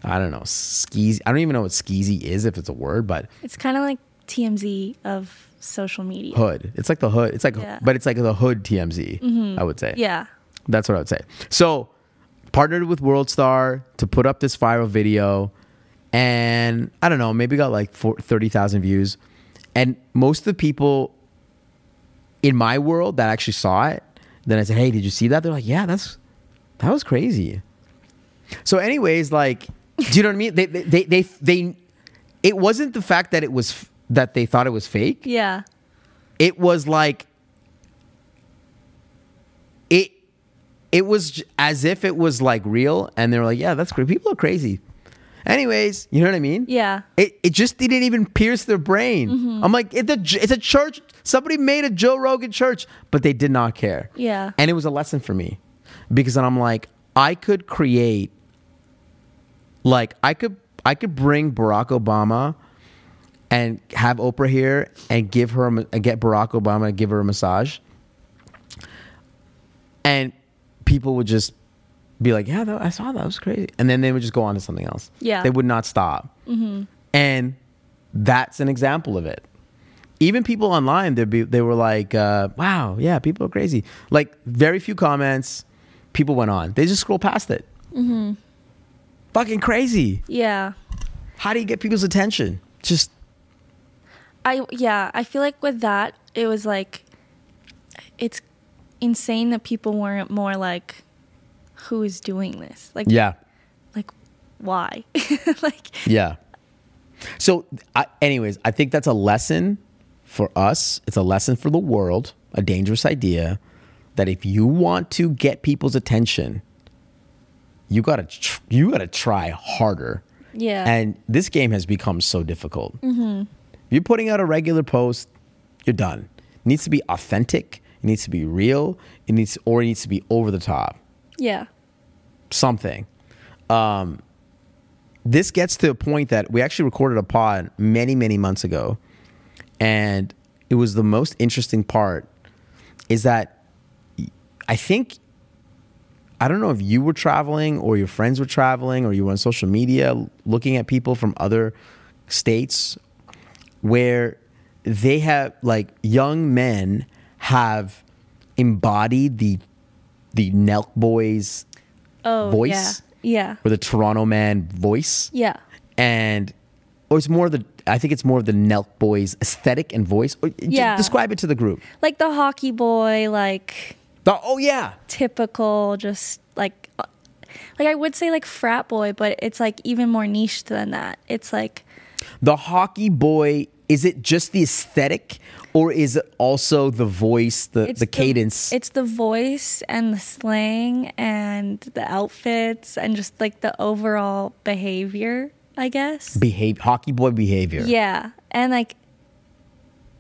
I don't know, skeezy. I don't even know what skeezy is if it's a word, but It's kind of like TMZ of social media. hood. It's like the hood. It's like, Yeah. but it's like the hood TMZ. I would say. Yeah. That's what I would say. So, partnered with WorldStar to put up this viral video, and I don't know, maybe got like four- 30,000 views. And most of the people in my world that actually saw it, then I said, "Hey, did you see that?" They're like, "Yeah, that's that was crazy." So, anyways, like, do you know what I mean? They, they, they, they, they it wasn't the fact that it was that they thought it was fake Yeah. it was like it it was as if it was like real and they were like yeah that's great people are crazy anyways you know what i mean? Yeah. it, it just didn't even pierce their brain. Mm-hmm. I'm like it's a, it's a church. Somebody made a joe rogan church but they did not care. Yeah. and it was a lesson for me because then i'm like i could create like i could i could bring barack obama and have oprah here and give her and get barack obama and give her a massage. And people would just be like yeah that, i saw that. That was crazy. And then they would just go on to something else. Yeah. they would not stop. Mhm. and that's an example of it. Even people online they'd be they were like uh, wow yeah people are crazy. Like very few comments people went on. They just scroll past it. Mhm. fucking crazy. Yeah. how do you get people's attention? Just I yeah, I feel like with that it was like it's insane that people weren't more like who is doing this? Like yeah like why? like Yeah. So, I, anyways, I think that's a lesson for us. It's a lesson for the world, a dangerous idea that if you want to get people's attention, you gotta tr- you gotta try harder. Yeah. And this game has become so difficult. Mm-hmm. If you're putting out a regular post, you're done. It needs to be authentic. It needs to be real. It needs, or it needs to be over the top yeah. something. Um, this gets to a point that we actually recorded a pod many, many months ago, and it was the most interesting part. Is that I think I don't know if you were traveling or your friends were traveling or you were on social media looking at people from other states where they have like young men have embodied the the Nelk boys Oh, voice Yeah. or the Toronto man voice Yeah. and or it's more the I think it's more of the Nelk boys aesthetic and voice. Yeah. describe it to the group. Like the hockey boy, like The- oh yeah, typical, just like, uh, like I would say like frat boy, but it's like even more niche than that. It's like, the hockey boy. Is it just the aesthetic, or is it also the voice, the it's the cadence? It's the voice and the slang and the outfits and just like the overall behavior, I guess. behave hockey boy behavior. Yeah. And like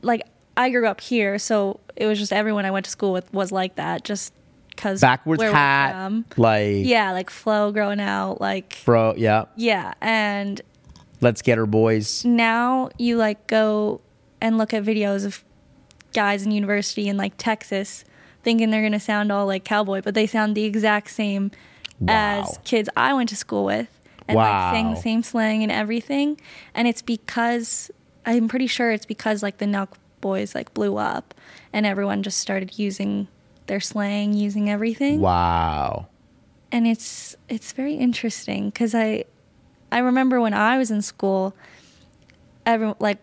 like I grew up here, so it was just everyone I went to school with was like that just cuz Backwards hat, like Yeah, like flow growing out like bro. Yeah, yeah, and let's get her boys. now you like go and look at videos of guys in university in like Texas thinking they're going to sound all like cowboy, but they sound the exact same Wow. as kids I went to school with and like saying the same slang and everything. And it's because I'm pretty sure it's because like the Nelk boys like blew up and everyone just started using their slang, using everything Wow. and it's it's very interesting because I I remember when I was in school, everyone like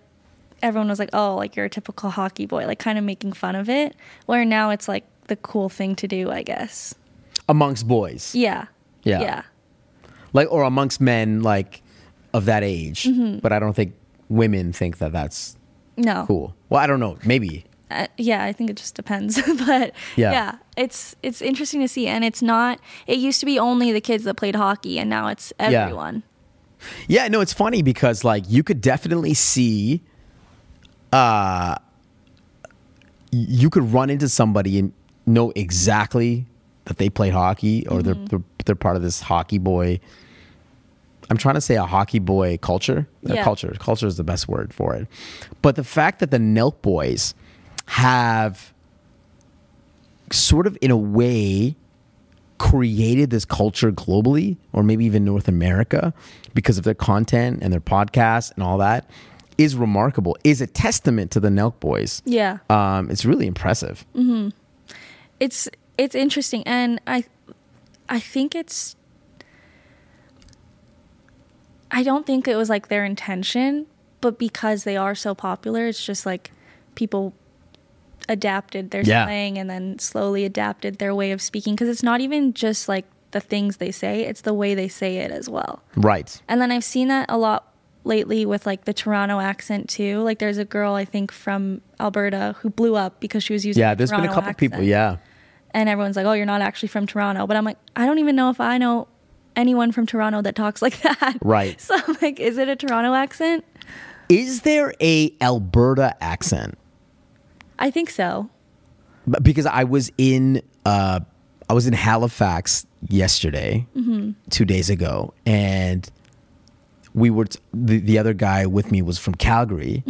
everyone was like, "Oh, like you're a typical hockey boy," like kind of making fun of it. Where now it's like the cool thing to do, I guess. Amongst boys, Yeah. Yeah. Yeah. like or amongst men, like of that age. Mm-hmm. But I don't think women think that that's No. cool. Well, I don't know. Maybe. Uh, yeah, I think it just depends, but Yeah. yeah. it's it's interesting to see, and it's not. It used to be only the kids that played hockey, and now it's everyone. Yeah, no, it's funny because like you could definitely see uh you could run into somebody and know exactly that they played hockey or they're, they're they're part of this hockey boy I'm trying to say a hockey boy culture. Yeah. culture. Culture is the best word for it. But the fact that the Nelk boys have sort of in a way created this culture globally or maybe even North America because of their content and their podcasts and all that is remarkable, is a testament to the Nelk boys. Yeah. Um, it's really impressive. it's it's interesting and i i think it's i don't think it was like their intention but because they are so popular it's just like people adapted their Yeah. slang and then slowly adapted their way of speaking because it's not even just like the things they say it's the way they say it as well Right. and then I've seen that a lot lately with like the Toronto accent too. Like there's a girl I think from Alberta who blew up because she was using Yeah, the there's been a Toronto couple people, yeah. And everyone's like, "Oh, you're not actually from Toronto." But I'm like, I don't even know if I know anyone from Toronto that talks like that. Right. So I'm like, is it a Toronto accent? Is there a Alberta accent? I think so. But because I was in uh I was in Halifax yesterday, two days ago, and we were t- the the other guy with me was from Calgary,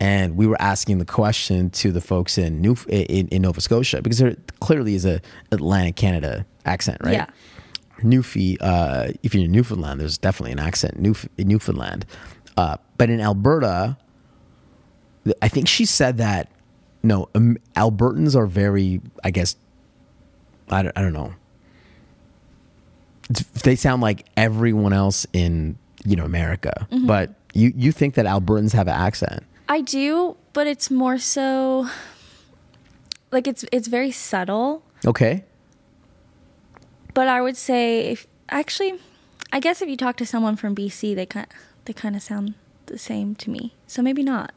and we were asking the question to the folks in New in, in Nova Scotia because there clearly is a Atlantic Canada accent, right? Yeah. Newfie, uh, if you're in Newfoundland, there's definitely an accent Newf- in Newfoundland, uh, but in Alberta, I think she said that no, um, Albertans are very, I guess, I don't, I don't know. It's- they sound like everyone else in you know America, but you you think that Albertans have an accent? I do, but it's more so like it's it's very subtle. Okay, But I would say if actually I guess if you talk to someone from BC, they kind they kind of sound the same to me. So maybe not.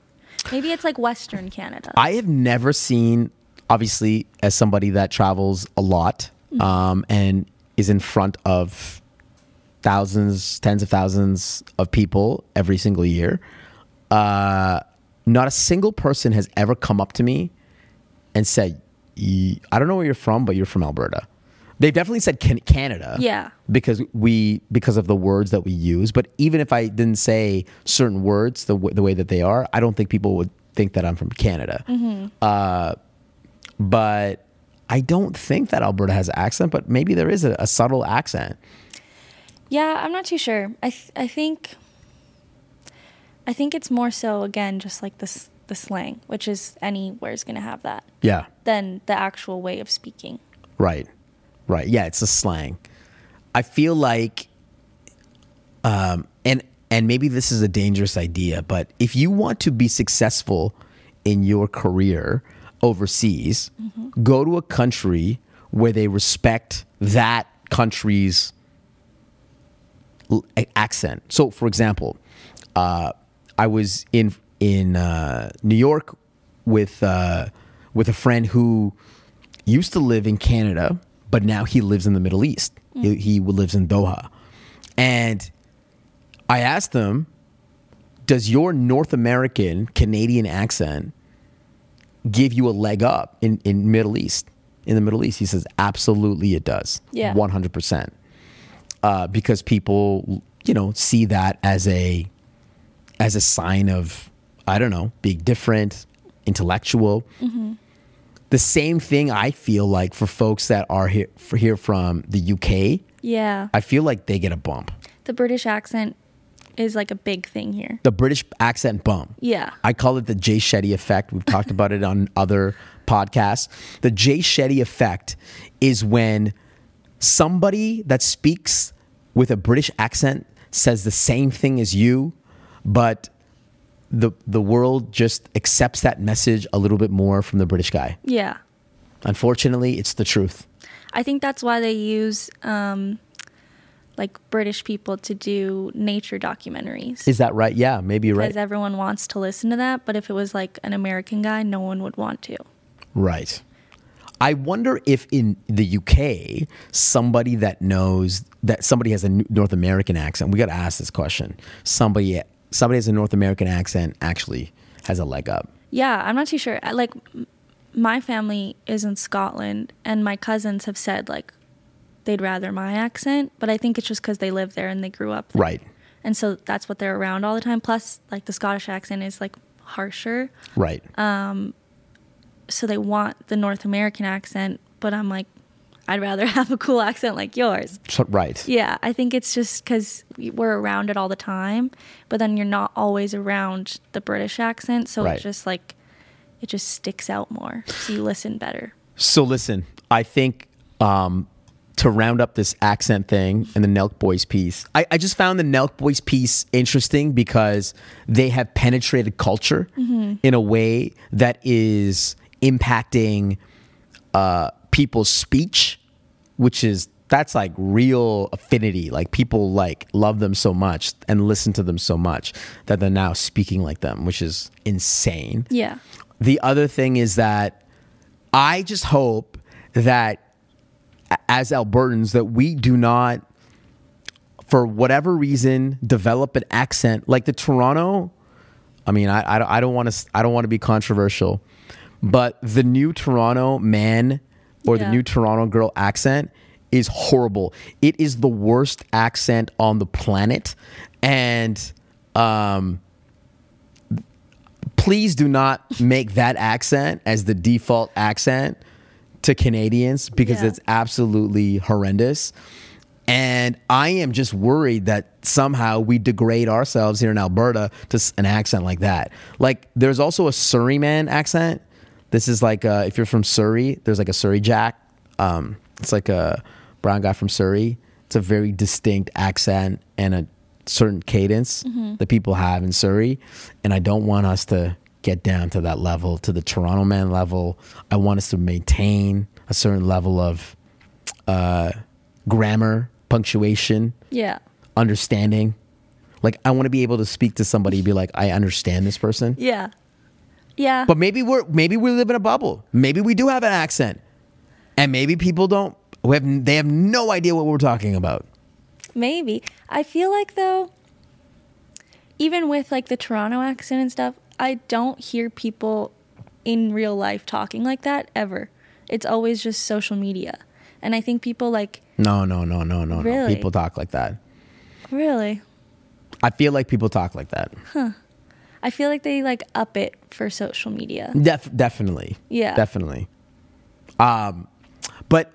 Maybe it's like Western Canada. I have never seen, obviously, as somebody that travels a lot um, and is in front of thousands, tens of thousands of people every single year. Uh, not a single person has ever come up to me and said, "I don't know where you're from, but you're from Alberta." They've definitely said can- Canada, Yeah. because we because of the words that we use. But even if I didn't say certain words the w- the way that they are, I don't think people would think that I'm from Canada. Uh, but I don't think that Alberta has an accent, but maybe there is a, a subtle accent. Yeah, I'm not too sure. I th- I think I think it's more so again just like this the slang, which is anywhere is going to have that Yeah. than the actual way of speaking. Right. Right. Yeah, it's a slang. I feel like um and and maybe this is a dangerous idea, but if you want to be successful in your career overseas, go to a country where they respect that country's accent. So, for example, uh, I was in in uh, New York with uh, with a friend who used to live in Canada, but now he lives in the Middle East. He, he lives in Doha, and I asked him, "Does your North American Canadian accent give you a leg up in in Middle East?" In the Middle East, he says, "Absolutely, it does. Yeah. one hundred percent." Uh, because people, you know, see that as a as a sign of I don't know, being different, intellectual. The same thing I feel like for folks that are here for here from the UK. Yeah. I feel like they get a bump. The British accent is like a big thing here. The British accent bump. Yeah. I call it the Jay Shetty effect. We've talked about it on other podcasts. The Jay Shetty effect is when somebody that speaks with a British accent says the same thing as you, but the the world just accepts that message a little bit more from the British guy. Yeah. Unfortunately, it's the truth. I think that's why they use um, like British people to do nature documentaries. Is that right? Yeah, maybe you're right. Because everyone wants to listen to that, but if it was like an American guy, no one would want to. Right. I wonder if in the UK, somebody that knows that somebody has a North American accent, we got to ask this question. Somebody, somebody has a North American accent actually has a leg up. Yeah, I'm not too sure. Like, my family is in Scotland, and my cousins have said like they'd rather my accent, but I think it's just because they live there and they grew up there. Right. And so that's what they're around all the time. Plus, like the Scottish accent is like harsher, Right. Um, so they want the North American accent. But I'm like, I'd rather have a cool accent like yours. Right. Yeah, I think it's just because we're around it all the time, but then you're not always around the British accent, so Right. it's just like it just sticks out more, so you listen better. So listen, I think um, to round up this accent thing and the Nelk Boys piece, I, I just found the Nelk Boys piece interesting because they have penetrated culture in a way that is impacting uh, people's speech, which is that's like real affinity. Like people like love them so much and listen to them so much that they're now speaking like them, which is insane. Yeah, The other thing is that I just hope that as Albertans that we do not for whatever reason develop an accent like the Toronto I mean I I I don't want to I don't want to be controversial but the new Toronto man or the new Toronto girl accent is horrible. It is the worst accent on the planet and um please do not make that accent as the default accent to Canadians because Yeah. it's absolutely horrendous. And I am just worried that somehow we degrade ourselves here in Alberta to an accent like that. Like, there's also a Surrey man accent. This is like, uh, if you're from Surrey, there's like a Surrey Jack. Um, it's like a brown guy from Surrey. It's a very distinct accent and a certain cadence that people have in Surrey. And I don't want us to get down to that level, to the Toronto man level. I want us to maintain a certain level of uh, grammar, punctuation, yeah, understanding. Like I want to be able to speak to somebody and be like, I understand this person. yeah, yeah. But maybe we're maybe we live in a bubble. Maybe we do have an accent, and maybe people don't. We have they have no idea what we're talking about. Maybe. I feel like though, even with like the Toronto accent and stuff, I don't hear people in real life talking like that ever. It's always just social media. And I think people like No, no, no, no, no, no. Really? People talk like that. really I feel like people talk like that. I feel like they like up it for social media. Def- definitely. Yeah. Definitely. Um, but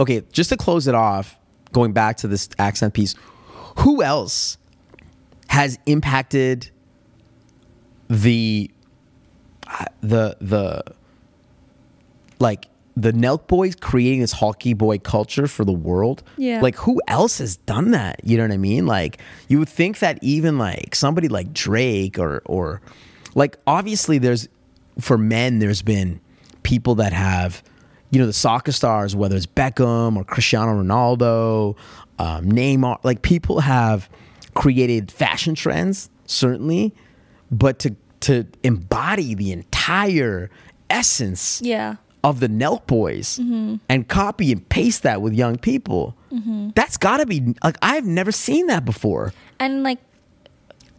okay, just to close it off, going back to this accent piece, who else has impacted the uh, the the like the Nelk boys creating this hockey boy culture for the world. Yeah. Like who else has done that? You know what I mean? Like you would think that even like somebody like Drake or or like obviously there's for men there's been people that have you know the soccer stars whether it's Beckham or Cristiano Ronaldo, um, Neymar like people have created fashion trends certainly, but to to embody the entire essence Yeah. Of the Nelk Boys mm-hmm. and copy and paste that with young people. Mm-hmm. That's got to be like I've never seen that before. And like,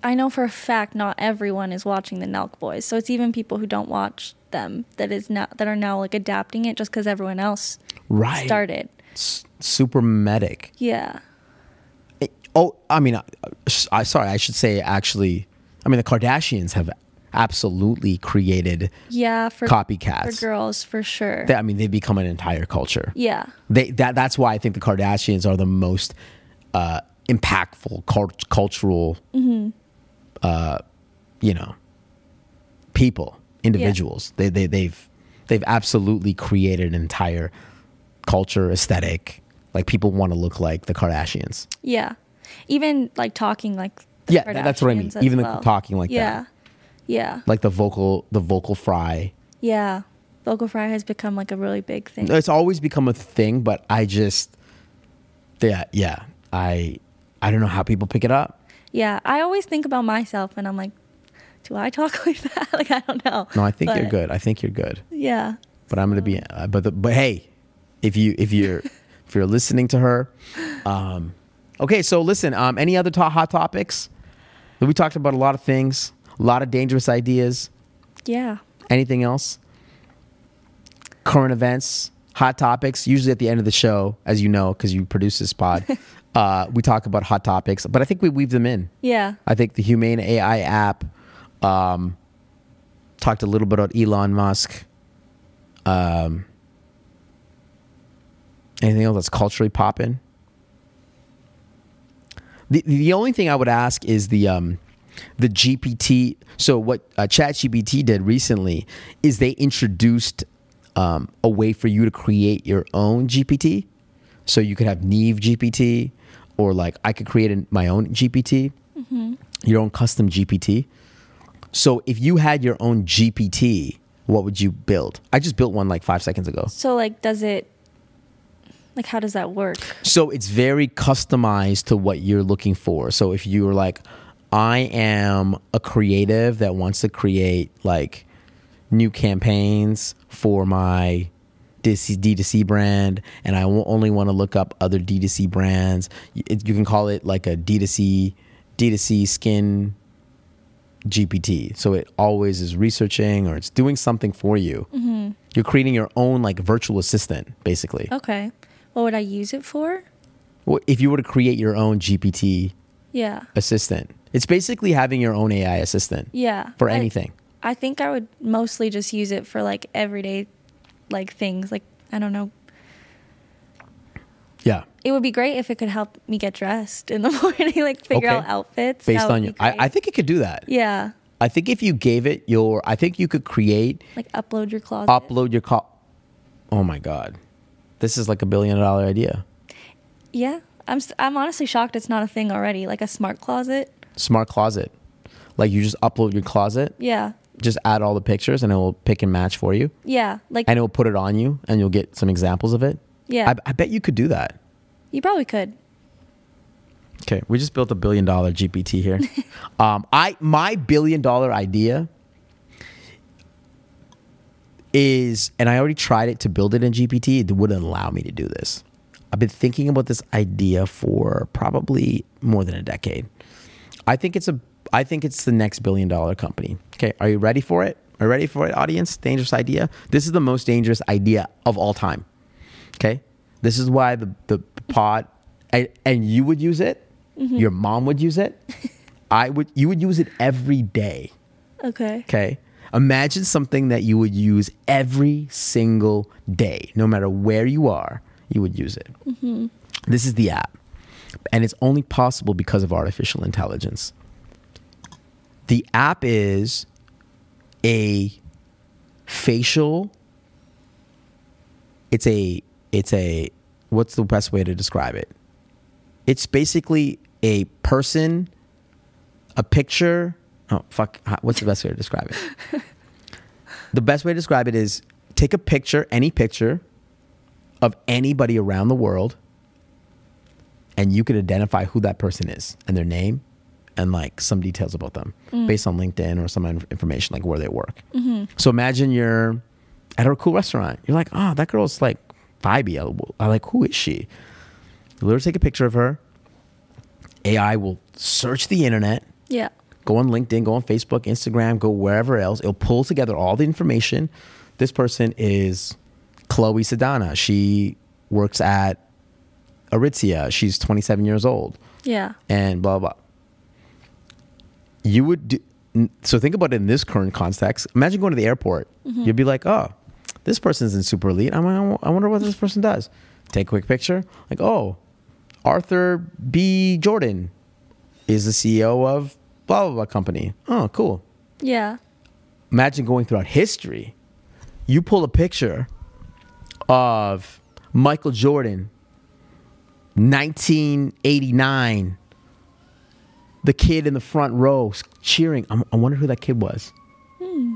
I know for a fact not everyone is watching the Nelk Boys, so it's even people who don't watch them that is now that are now like adapting it just because everyone else Right. started. S- super medic. Yeah. It- oh, I mean, I, I sorry, I should say actually. I mean, the Kardashians have absolutely created. Yeah. For Copycats. for girls for sure. That, I mean, they've become an entire culture. yeah. They that that's why I think the Kardashians are the most uh, impactful cult- cultural, uh, you know, people, individuals. They they they've they've absolutely created an entire culture, aesthetic. Like people want to look like the Kardashians. Yeah. Even like talking like the Yeah, tha- that's what I mean. Even the talking like that. yeah. that. Yeah. Like the vocal the vocal fry. Yeah. Vocal fry has become like a really big thing. It's always become a thing, but I just yeah yeah I I don't know how people pick it up. Yeah. I always think about myself and I'm like, do I talk like that? like I don't know. No, I think you're good. I think you're good. Yeah. But I'm gonna be. Uh, but the, but hey, if you if you're if you're listening to her, um, okay. So listen. Um, any other to- hot topics? We talked about a lot of things, a lot of dangerous ideas. Yeah. Anything else? Current events, hot topics. Usually at the end of the show, as you know, because you produce this pod, uh, we talk about hot topics. But I think we weave them in. Yeah. I think the Humane AI app um, talked a little bit about Elon Musk. Um, anything else that's culturally popping? The the only thing I would ask is the um, the GPT. So what uh, ChatGPT did recently is they introduced um, a way for you to create your own GPT. So you could have Niamh GPT, or like I could create an, my own GPT, your own custom GPT. So if you had your own GPT, what would you build? I just built one like five seconds ago. So like does it like how does that work? So it's very customized to what you're looking for. So if you're like, I am a creative that wants to create like new campaigns for my D2C, D2C brand, and I only want to look up other D2C brands, it- you can call it like a D2C, D2C skin GPT. So it always is researching or it's doing something for you. Mm-hmm. You're creating your own like virtual assistant, basically. Okay. What would I use it for? Well, if you were to create your own GPT Yeah. assistant, it's basically having your own AI assistant Yeah. for I- anything. I think I would mostly just use it for like everyday like things like I don't know. yeah, It would be great if it could help me get dressed in the morning, like figure Okay. out outfits. based on you. I. I think it could do that. Yeah. I think if you gave it your, I think you could create, Like upload your closet. upload your call. Oh my god, this is like a billion dollar idea. Yeah. I'm I'm honestly shocked it's not a thing already. Like a smart closet. Smart closet, like you just upload your closet, Yeah. just add all the pictures, and it will pick and match for you, Yeah. Like and it will put it on you, and you'll get some examples of it. yeah. I, I bet you could do that. you probably could. Okay, we just built a billion dollar GPT here. um, I my billion dollar idea is, and I already tried it to build it in GPT. It wouldn't allow me to do this. I've been thinking about this idea for probably more than a decade. I think it's a, I think it's the next billion dollar company. Okay, are you ready for it? Are you ready for it, audience? Dangerous idea. This is the most dangerous idea of all time. Okay, this is why the the pod, and, and you would use it. Mm-hmm. Your mom would use it. I would. You would use it every day. Okay. Okay. Imagine something that you would use every single day, no matter where you are, you would use it. Mm-hmm. This is the app, and it's only possible because of artificial intelligence. The app is a facial it's a it's a what's the best way to describe it it's basically a person a picture oh fuck what's the best way to describe it the best way to describe it is take a picture any picture of anybody around the world and you could identify who that person is and their name and like some details about them mm. based on LinkedIn or some information like where they work. Mm-hmm. So imagine you're at a cool restaurant. You're like, oh, that girl's like vibey. I, I like, who is she? You literally take a picture of her. AI will search the internet, Yeah. go on LinkedIn, go on Facebook, Instagram, go wherever else. It'll pull together all the information. This person is Chloe Sedana. She works at Aritzia. She's 27 years old Yeah. and blah blah. You would do, so think about it in this current context. Imagine going to the airport. Mm-hmm. You'd be like, oh, this person's in super elite. I wonder what this person does. Take a quick picture. Like, oh, Arthur B. Jordan is the CEO of blah blah blah company. Oh, cool. Yeah. Imagine going throughout history. You pull a picture of Michael Jordan, 1989. The kid in the front row cheering. I'm, I wonder who that kid was. Hmm.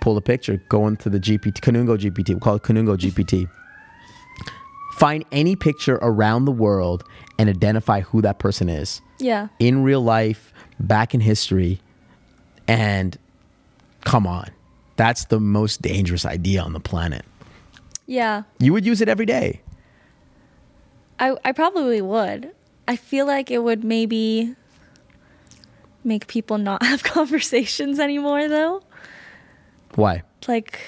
Pull a picture, go into the GPT, Kanungo GPT. we'll call it Kanungo GPT. Find any picture around the world and identify who that person is Yeah. in real life, back in history, and come on. That's the most dangerous idea on the planet. Yeah. You would use it every day. I I probably would. I feel like it would maybe make people not have conversations anymore though. Why? Like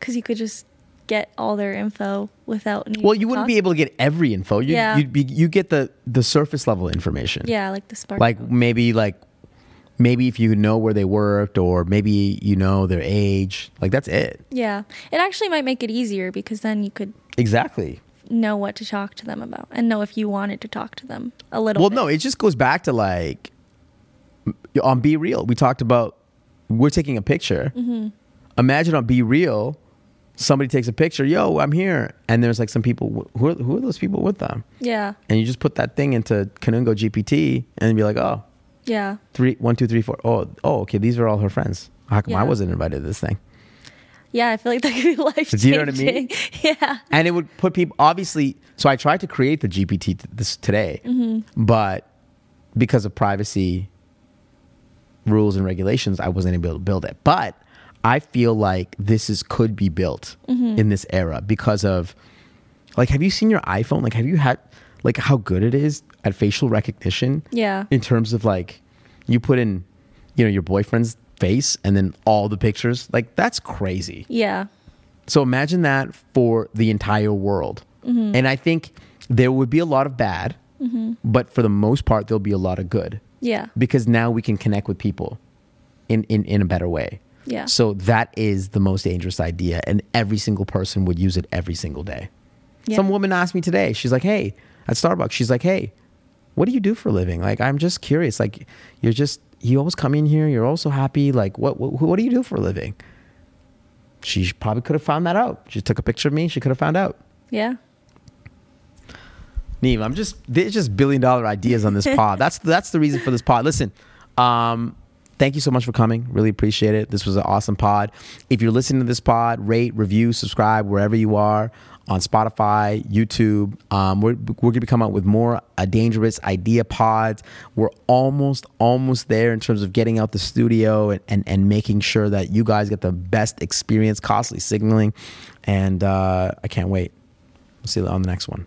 cuz you could just get all their info without needing Well, you wouldn't talk. be able to get every info. You, Yeah. You'd be, you get the, the surface level information. Yeah, like the spark. Like maybe like maybe if you know where they worked or maybe you know their age. Like that's it. yeah. It actually might make it easier because then you could Exactly. Know what to talk to them about and know if you wanted to talk to them a little Well, bit. no, it just goes back to like on BeReal. We talked about we're taking a picture. Mm-hmm. Imagine on BeReal, somebody takes a picture. Yo, I'm here, and there's like some people. Who are, who are those people with them? Yeah. And you just put that thing into Kanungo GPT and be like, oh, Yeah. three, one, two, three, four. Oh, oh, okay, these are all her friends. How come I wasn't invited to this thing? Yeah, I feel like that could be life Do you know what I mean? yeah. and it would put people obviously so i tried to create the gpt t- this today mm-hmm. but because of privacy rules and regulations i wasn't able to build it but i feel like this is could be built mm-hmm. in this era because of like have you seen your iphone like have you had like how good it is at facial recognition Yeah. in terms of like you put in you know your boyfriend's face and then all the pictures like that's crazy Yeah. so imagine that for the entire world. Mm-hmm. And I think there would be a lot of bad, mm-hmm. but for the most part, there'll be a lot of good Yeah. because now we can connect with people in, in, in a better way. Yeah. So that is the most dangerous idea. And every single person would use it every single day. Yeah. Some woman asked me today, she's like, hey, at Starbucks, she's like, hey, what do you do for a living? Like, I'm just curious. Like, you're just, you always come in here, you're also happy. Like, what, what, what do you do for a living? She probably could have found that out. She took a picture of me, she could have found out. Yeah. Niamh, I'm just there's just billion dollar ideas on this pod. That's that's the reason for this pod. Listen, um, thank you so much for coming. Really appreciate it. This was an awesome pod. If you're listening to this pod, rate, review, subscribe wherever you are on Spotify, YouTube. Um, we're we're gonna be coming out with more uh, dangerous idea pods. We're almost almost there in terms of getting out the studio and and, and making sure that you guys get the best experience, costly signaling, and uh, I can't wait. We'll see you on the next one.